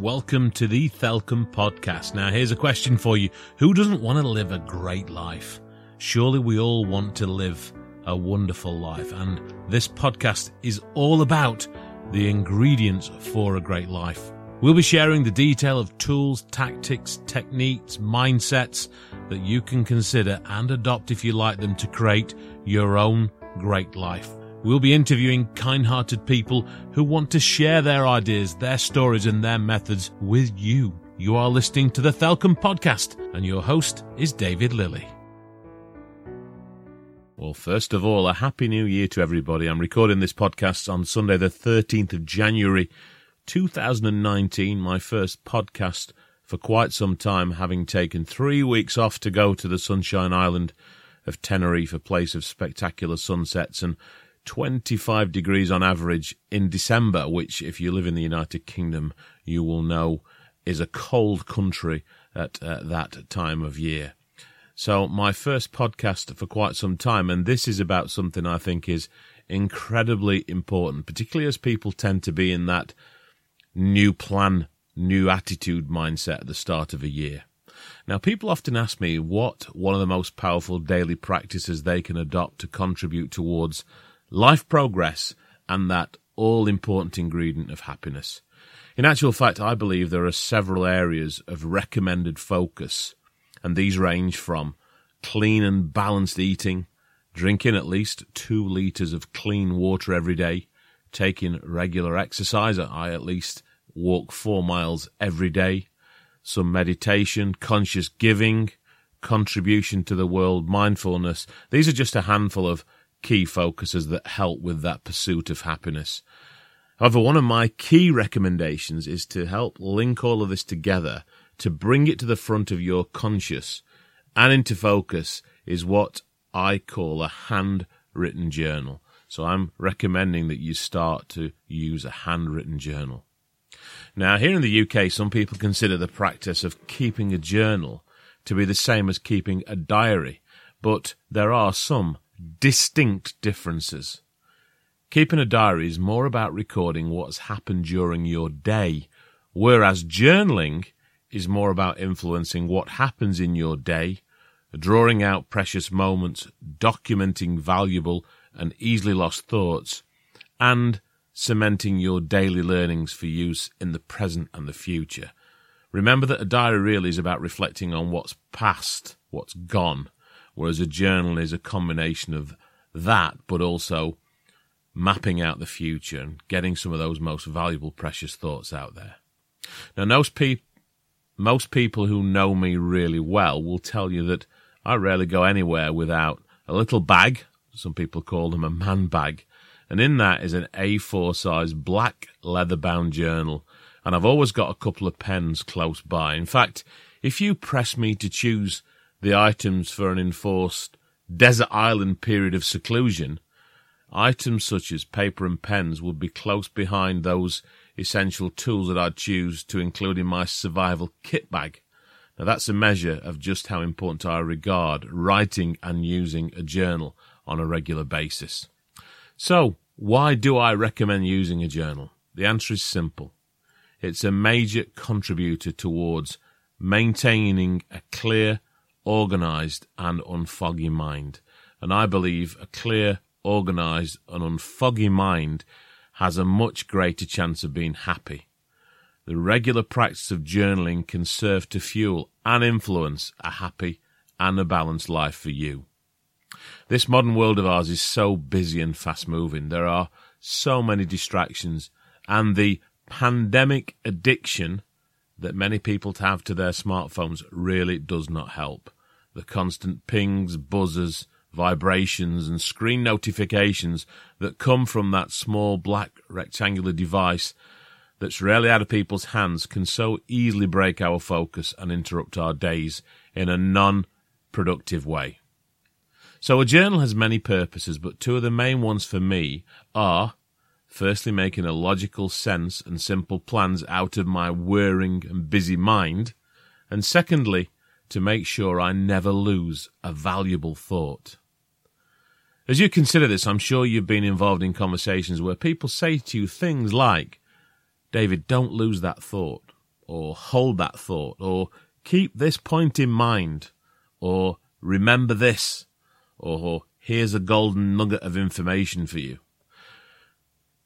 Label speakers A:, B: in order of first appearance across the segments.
A: Welcome to the Thelcom podcast. Now, here's a question for you Who doesn't want to live a great life? Surely we all want to live a wonderful life, and this podcast is all about the ingredients for a great life. We'll be sharing the detail of tools, tactics, techniques, mindsets that you can consider and adopt if you like them to create your own great life. We'll be interviewing kind hearted people who want to share their ideas, their stories, and their methods with you. You are listening to the Thelcom podcast, and your host is David Lilly. Well, first of all, a happy new year to everybody. I'm recording this podcast on Sunday, the 13th of January, 2019, my first podcast for quite some time, having taken three weeks off to go to the Sunshine Island of Tenerife, a place of spectacular sunsets and 25 degrees on average in December, which, if you live in the United Kingdom, you will know is a cold country at uh, that time of year. So, my first podcast for quite some time, and this is about something I think is incredibly important, particularly as people tend to be in that new plan, new attitude mindset at the start of a year. Now, people often ask me what one of the most powerful daily practices they can adopt to contribute towards life progress and that all important ingredient of happiness. In actual fact, I believe there are several areas of recommended focus, and these range from clean and balanced eating, drinking at least two litres of clean water every day, taking regular exercise. I at least walk four miles every day, some meditation, conscious giving, contribution to the world, mindfulness. These are just a handful of key focuses that help with that pursuit of happiness. However, one of my key recommendations is to help link all of this together to bring it to the front of your conscious and into focus is what I call a handwritten journal. So I'm recommending that you start to use a handwritten journal. Now, here in the UK, some people consider the practice of keeping a journal to be the same as keeping a diary, but there are some distinct differences. Keeping a diary is more about recording what's happened during your day, whereas journaling is more about influencing what happens in your day, drawing out precious moments, documenting valuable and easily lost thoughts, and cementing your daily learnings for use in the present and the future. Remember that a diary really is about reflecting on what's past, what's gone, whereas a journal is a combination of that, but also mapping out the future and getting some of those most valuable, precious thoughts out there. Now, most, pe- most people who know me really well will tell you that I rarely go anywhere without a little bag, some people call them a man bag, and in that is an A4 size black leather bound journal. And I've always got a couple of pens close by. In fact, if you press me to choose the items for an enforced desert island period of seclusion, items such as paper and pens would be close behind those essential tools that I'd choose to include in my survival kit bag. Now that's a measure of just how important I regard writing and using a journal on a regular basis. So, why do I recommend using a journal? The answer is simple. It's a major contributor towards maintaining a clear organised and unfoggy mind. And I believe a clear, organised and unfoggy mind has a much greater chance of being happy. The regular practice of journaling can serve to fuel and influence a happy and a balanced life for you. This modern world of ours is so busy and fast moving. There are so many distractions and the pandemic addiction that many people have to their smartphones really does not help the constant pings, buzzers, vibrations, and screen notifications that come from that small black rectangular device that's rarely out of people's hands can so easily break our focus and interrupt our days in a non productive way. So, a journal has many purposes, but two of the main ones for me are firstly, making a logical sense and simple plans out of my whirring and busy mind, and secondly, to make sure I never lose a valuable thought. As you consider this, I'm sure you've been involved in conversations where people say to you things like, David, don't lose that thought. or hold that thought, or keep this point in mind, or remember this, or here's a golden nugget of information for you.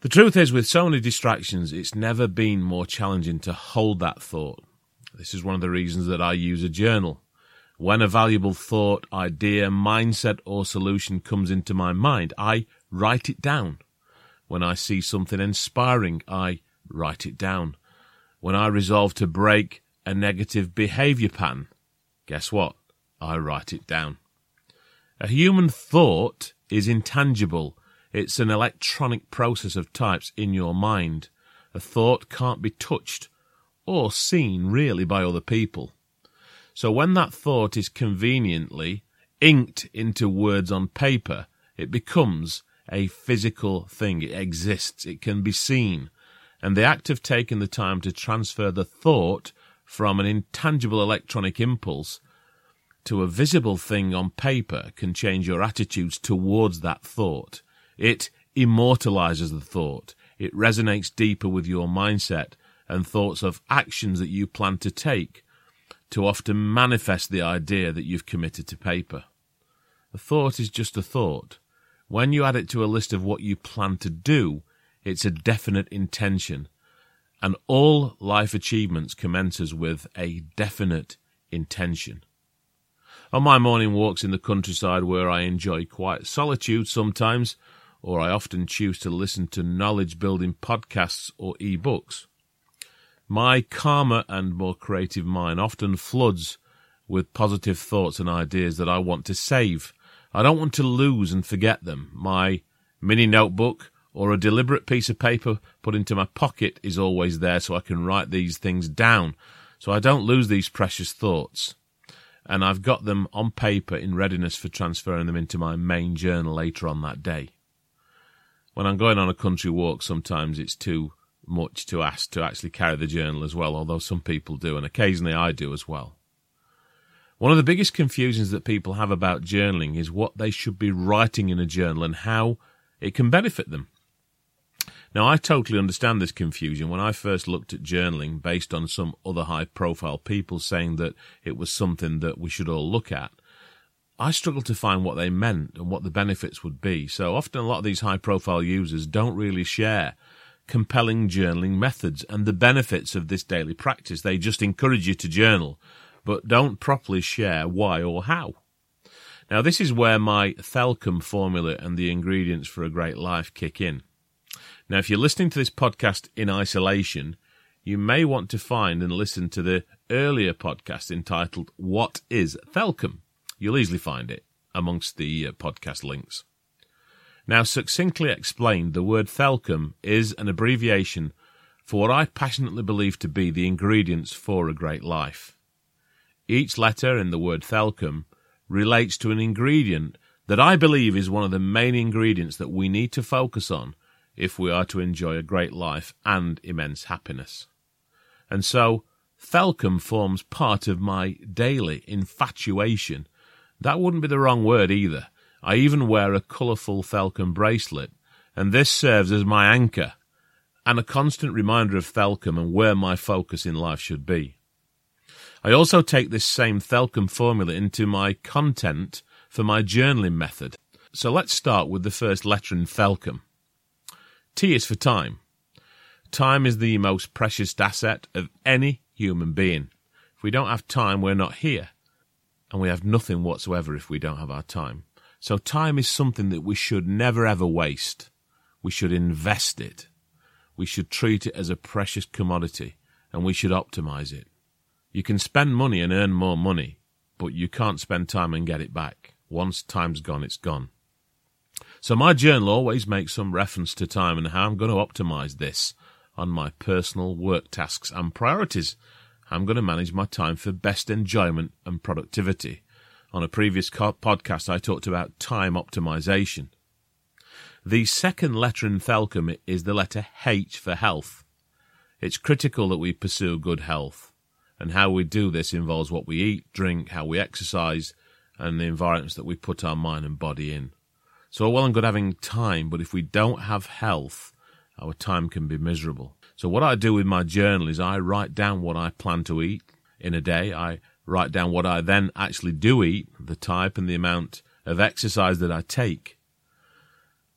A: The truth is, with so many distractions, it's never been more challenging to hold that thought. This is one of the reasons that I use a journal. When a valuable thought, idea, mindset, or solution comes into my mind, I write it down. When I see something inspiring, I write it down. When I resolve to break a negative behavior pattern, guess what? I write it down. A human thought is intangible. It's an electronic process of types in your mind. A thought can't be touched or seen really by other people. So when that thought is conveniently inked into words on paper, it becomes a physical thing. It exists. It can be seen. And the act of taking the time to transfer the thought from an intangible electronic impulse to a visible thing on paper can change your attitudes towards that thought. It immortalizes the thought. It resonates deeper with your mindset and thoughts of actions that you plan to take to often manifest the idea that you've committed to paper. A thought is just a thought. When you add it to a list of what you plan to do, it's a definite intention. And all life achievements commences with a definite intention. On my morning walks in the countryside where I enjoy quiet solitude sometimes, or I often choose to listen to knowledge building podcasts or e-books, my calmer and more creative mind often floods with positive thoughts and ideas that I want to save. I don't want to lose and forget them. My mini notebook or a deliberate piece of paper put into my pocket is always there so I can write these things down so I don't lose these precious thoughts. And I've got them on paper in readiness for transferring them into my main journal later on that day. When I'm going on a country walk, sometimes it's too much to ask to actually carry the journal as well, although some people do, and occasionally I do as well. One of the biggest confusions that people have about journaling is what they should be writing in a journal and how it can benefit them. Now, I totally understand this confusion. When I first looked at journaling based on some other high profile people saying that it was something that we should all look at, I struggled to find what they meant and what the benefits would be. So often a lot of these high profile users don't really share compelling journaling methods and the benefits of this daily practice. They just encourage you to journal, but don't properly share why or how. Now, this is where my Thelcom formula and the ingredients for a great life kick in. Now, if you're listening to this podcast in isolation, you may want to find and listen to the earlier podcast entitled What is Thelcom? You'll easily find it amongst the uh, podcast links. Now, succinctly explained, the word Thelcom is an abbreviation for what I passionately believe to be the ingredients for a great life. Each letter in the word Thelcom relates to an ingredient that I believe is one of the main ingredients that we need to focus on if we are to enjoy a great life and immense happiness. And so, Thelcom forms part of my daily infatuation. That wouldn't be the wrong word either. I even wear a colourful Thelcom bracelet, and this serves as my anchor and a constant reminder of Thelcom and where my focus in life should be. I also take this same Thelcom formula into my content for my journaling method. So let's start with the first letter in Thelcom. T is for time. Time is the most precious asset of any human being. If we don't have time, we're not here. And we have nothing whatsoever if we don't have our time. So time is something that we should never ever waste. We should invest it. We should treat it as a precious commodity and we should optimize it. You can spend money and earn more money, but you can't spend time and get it back. Once time's gone, it's gone. So my journal always makes some reference to time and how I'm going to optimize this on my personal work tasks and priorities. How I'm going to manage my time for best enjoyment and productivity on a previous podcast, I talked about time optimization. The second letter in Thelcom is the letter H for health. It's critical that we pursue good health, and how we do this involves what we eat, drink, how we exercise, and the environments that we put our mind and body in. So, well and good having time, but if we don't have health, our time can be miserable. So what I do with my journal is I write down what I plan to eat in a day. I write down what I then actually do eat, the type and the amount of exercise that I take.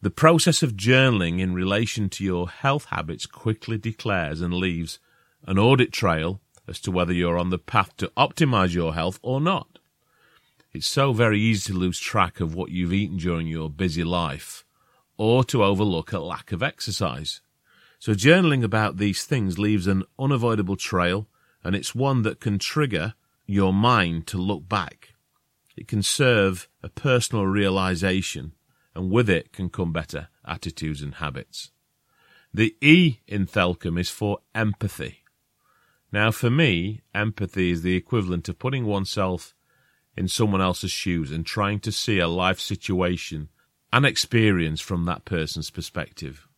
A: The process of journaling in relation to your health habits quickly declares and leaves an audit trail as to whether you're on the path to optimize your health or not. It's so very easy to lose track of what you've eaten during your busy life or to overlook a lack of exercise. So journaling about these things leaves an unavoidable trail and it's one that can trigger your mind to look back. It can serve a personal realization and with it can come better attitudes and habits. The E in Thelcom is for empathy. Now, for me, empathy is the equivalent of putting oneself in someone else's shoes and trying to see a life situation and experience from that person's perspective.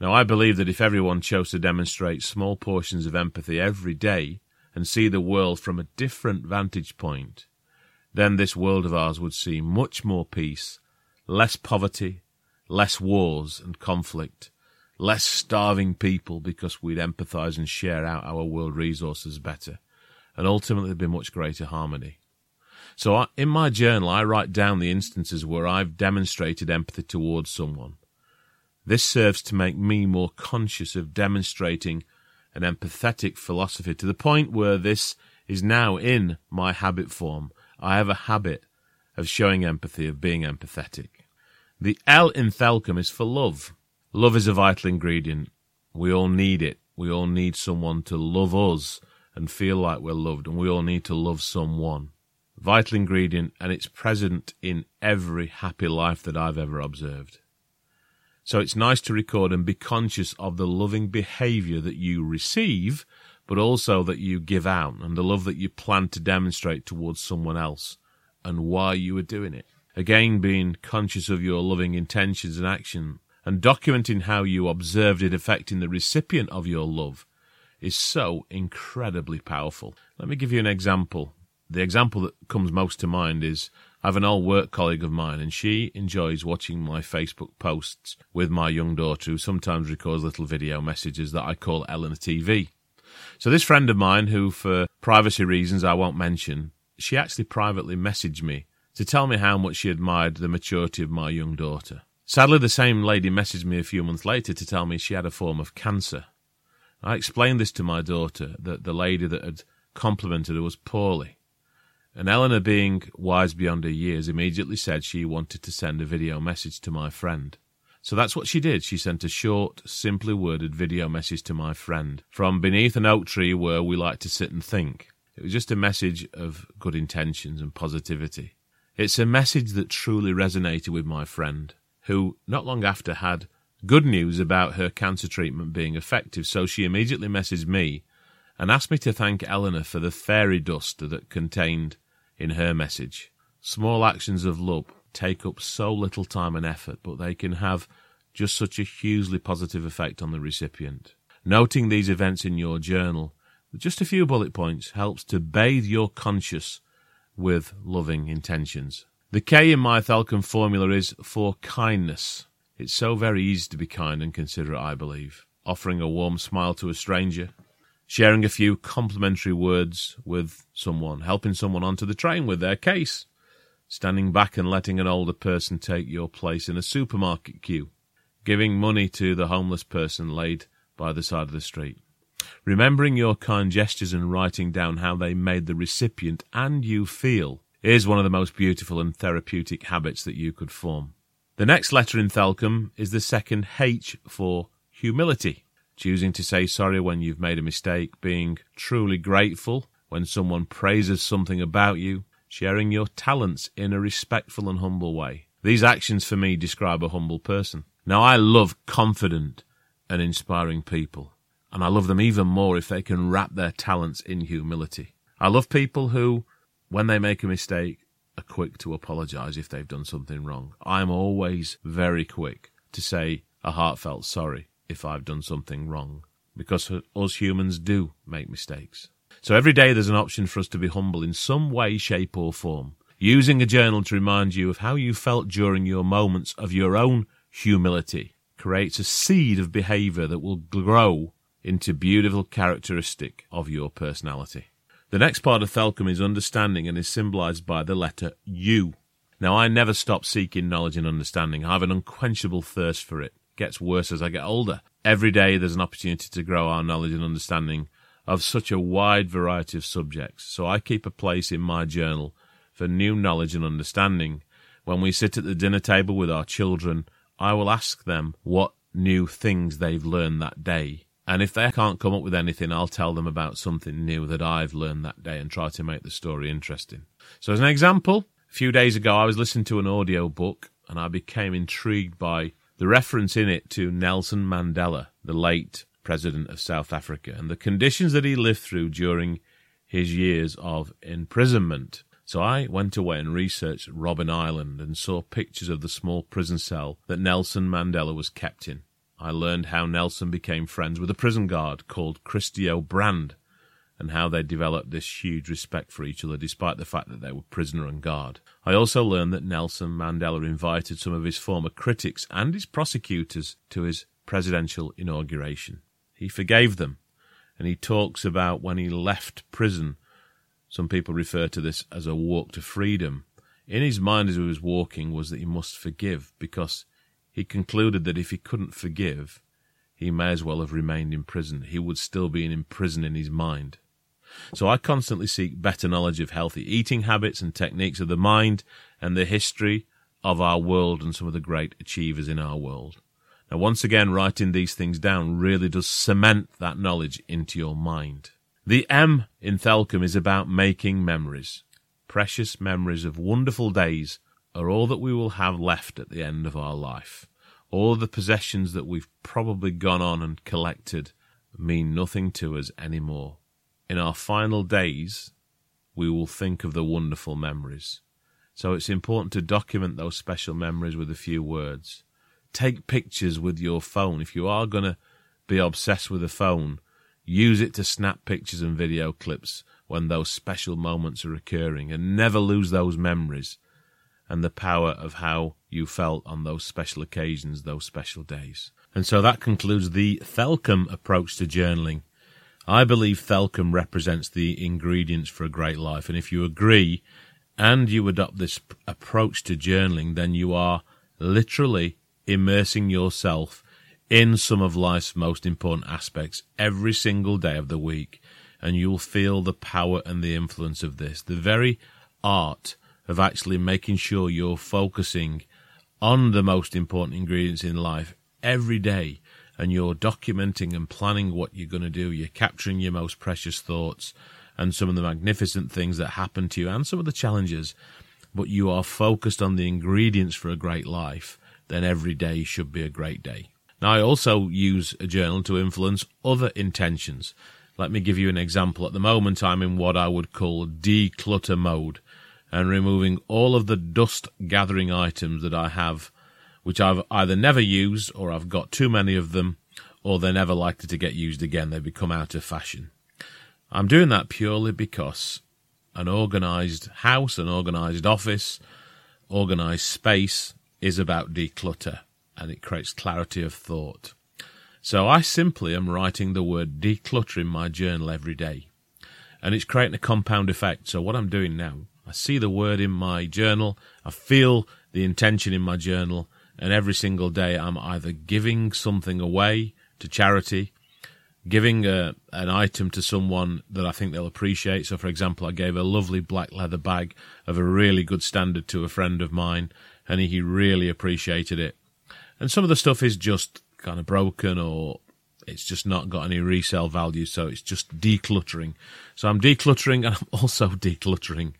A: Now, I believe that if everyone chose to demonstrate small portions of empathy every day and see the world from a different vantage point, then this world of ours would see much more peace, less poverty, less wars and conflict, less starving people because we'd empathize and share out our world resources better, and ultimately be much greater harmony. So I, in my journal, I write down the instances where I've demonstrated empathy towards someone. This serves to make me more conscious of demonstrating an empathetic philosophy to the point where this is now in my habit form. I have a habit of showing empathy, of being empathetic. The L in Thelcom is for love. Love is a vital ingredient. We all need it. We all need someone to love us and feel like we're loved, and we all need to love someone. Vital ingredient, and it's present in every happy life that I've ever observed. So it's nice to record and be conscious of the loving behavior that you receive, but also that you give out and the love that you plan to demonstrate towards someone else and why you are doing it. Again, being conscious of your loving intentions and action and documenting how you observed it affecting the recipient of your love is so incredibly powerful. Let me give you an example. The example that comes most to mind is I have an old work colleague of mine, and she enjoys watching my Facebook posts with my young daughter, who sometimes records little video messages that I call Eleanor TV. So, this friend of mine, who for privacy reasons I won't mention, she actually privately messaged me to tell me how much she admired the maturity of my young daughter. Sadly, the same lady messaged me a few months later to tell me she had a form of cancer. I explained this to my daughter, that the lady that had complimented her was poorly. And Eleanor, being wise beyond her years, immediately said she wanted to send a video message to my friend. So that's what she did. She sent a short, simply worded video message to my friend from beneath an oak tree where we like to sit and think. It was just a message of good intentions and positivity. It's a message that truly resonated with my friend who not long after had good news about her cancer treatment being effective, so she immediately messaged me and asked me to thank Eleanor for the fairy dust that contained in her message. Small actions of love take up so little time and effort, but they can have just such a hugely positive effect on the recipient. Noting these events in your journal with just a few bullet points helps to bathe your conscience with loving intentions. The K in my Thelcom formula is for kindness. It's so very easy to be kind and considerate, I believe. Offering a warm smile to a stranger, sharing a few complimentary words with someone, helping someone onto the train with their case, standing back and letting an older person take your place in a supermarket queue, giving money to the homeless person laid by the side of the street. Remembering your kind gestures and writing down how they made the recipient and you feel is one of the most beautiful and therapeutic habits that you could form. The next letter in Thelcom is the second H for humility, choosing to say sorry when you've made a mistake, being truly grateful when someone praises something about you, sharing your talents in a respectful and humble way. These actions for me describe a humble person. Now, I love confident and inspiring people, and I love them even more if they can wrap their talents in humility. I love people who when they make a mistake, are quick to apologise if they've done something wrong. I'm always very quick to say a heartfelt sorry if I've done something wrong, because us humans do make mistakes. So every day there's an option for us to be humble in some way, shape, or form. Using a journal to remind you of how you felt during your moments of your own humility creates a seed of behaviour that will grow into beautiful characteristic of your personality. The next part of Thelcom is understanding and is symbolized by the letter U. Now, I never stop seeking knowledge and understanding. I have an unquenchable thirst for it. Gets worse as I get older. Every day there's an opportunity to grow our knowledge and understanding of such a wide variety of subjects. So I keep a place in my journal for new knowledge and understanding. When we sit at the dinner table with our children, I will ask them what new things they've learned that day. And if they can't come up with anything, I'll tell them about something new that I've learned that day and try to make the story interesting. So, as an example, a few days ago I was listening to an audio book and I became intrigued by the reference in it to Nelson Mandela, the late president of South Africa, and the conditions that he lived through during his years of imprisonment. So I went away and researched Robben Island and saw pictures of the small prison cell that Nelson Mandela was kept in. I learned how Nelson became friends with a prison guard called Christo Brand and how they developed this huge respect for each other despite the fact that they were prisoner and guard. I also learned that Nelson Mandela invited some of his former critics and his prosecutors to his presidential inauguration. He forgave them, and he talks about when he left prison. Some people refer to this as a walk to freedom. In his mind as he was walking was that he must forgive because he concluded that if he couldn't forgive, he may as well have remained in prison. He would still be in prison in his mind. So I constantly seek better knowledge of healthy eating habits and techniques of the mind and the history of our world and some of the great achievers in our world. Now, once again, writing these things down really does cement that knowledge into your mind. The M in Thelcom is about making memories. Precious memories of wonderful days are all that we will have left at the end of our life. All the possessions that we've probably gone on and collected mean nothing to us anymore. In our final days, we will think of the wonderful memories. So it's important to document those special memories with a few words. Take pictures with your phone. If you are going to be obsessed with a phone, use it to snap pictures and video clips when those special moments are occurring and never lose those memories and the power of how you felt on those special occasions, those special days. And so that concludes the Thelcom approach to journaling. I believe Thelcom represents the ingredients for a great life. And if you agree and you adopt this approach to journaling, then you are literally immersing yourself in some of life's most important aspects every single day of the week. And you'll feel the power and the influence of this. The very art of actually making sure you're focusing on the most important ingredients in life every day and you're documenting and planning what you're going to do. You're capturing your most precious thoughts and some of the magnificent things that happen to you and some of the challenges, but you are focused on the ingredients for a great life, then every day should be a great day. Now, I also use a journal to influence other intentions. Let me give you an example. At the moment, I'm in what I would call declutter mode and removing all of the dust gathering items that I have, which I've either never used or I've got too many of them, or they're never likely to get used again. They become out of fashion. I'm doing that purely because an organized house, an organized office, organized space is about declutter and it creates clarity of thought. So I simply am writing the word declutter in my journal every day. And it's creating a compound effect. So what I'm doing now I see the word in my journal. I feel the intention in my journal. And every single day, I'm either giving something away to charity, giving a, an item to someone that I think they'll appreciate. So, for example, I gave a lovely black leather bag of a really good standard to a friend of mine, and he really appreciated it. And some of the stuff is just kind of broken or it's just not got any resale value, so it's just decluttering. So I'm decluttering and I'm also decluttering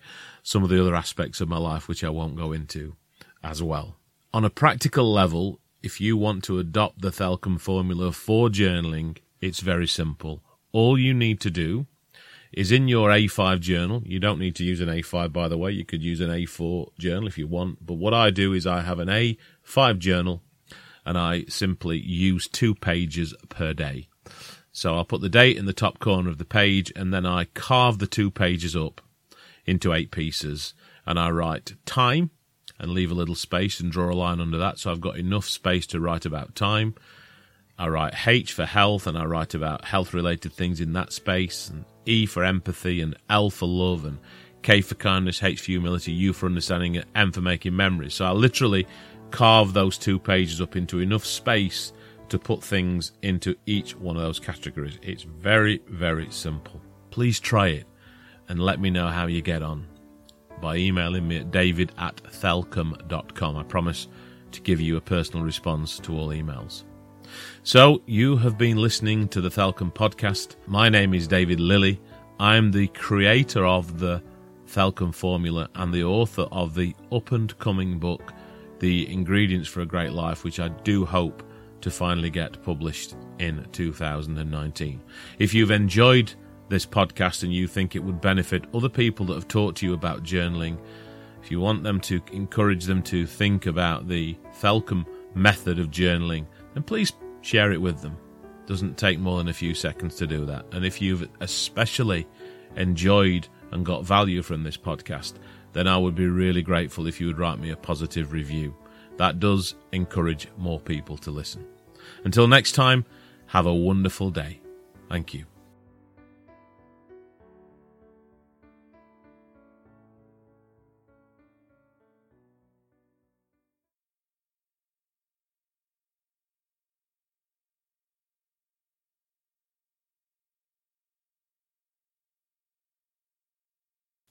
A: some of the other aspects of my life, which I won't go into as well. On a practical level, if you want to adopt the Thelcom formula for journaling, it's very simple. All you need to do is in your A5 journal. You don't need to use an A5, by the way. You could use an A4 journal if you want. But what I do is I have an A5 journal and I simply use two pages per day. So I'll put the date in the top corner of the page and then I carve the two pages up into eight pieces and I write time and leave a little space and draw a line under that. So I've got enough space to write about time. I write H for health, and I write about health related things in that space, and E for empathy, and L for love, and K for kindness, H for humility, U for understanding, and M for making memories. So I literally carve those two pages up into enough space to put things into each one of those categories. It's very, very simple. Please try it and let me know how you get on by emailing me at david at thelcom.com. I promise to give you a personal response to all emails. So, you have been listening to the Thelcom podcast. My name is David Lilly. I'm the creator of the Thelcom formula and the author of the up and coming book, The Ingredients for a Great Life, which I do hope to finally get published in 2019. If you've enjoyed this podcast and you think it would benefit other people that have talked to you about journaling, if you want them to encourage them to think about the Thelcom method of journaling, then please share it with them. Doesn't take more than a few seconds to do that. And if you've especially enjoyed and got value from this podcast, then I would be really grateful if you would write me a positive review. That does encourage more people to listen. Until next time, have a wonderful day. Thank you.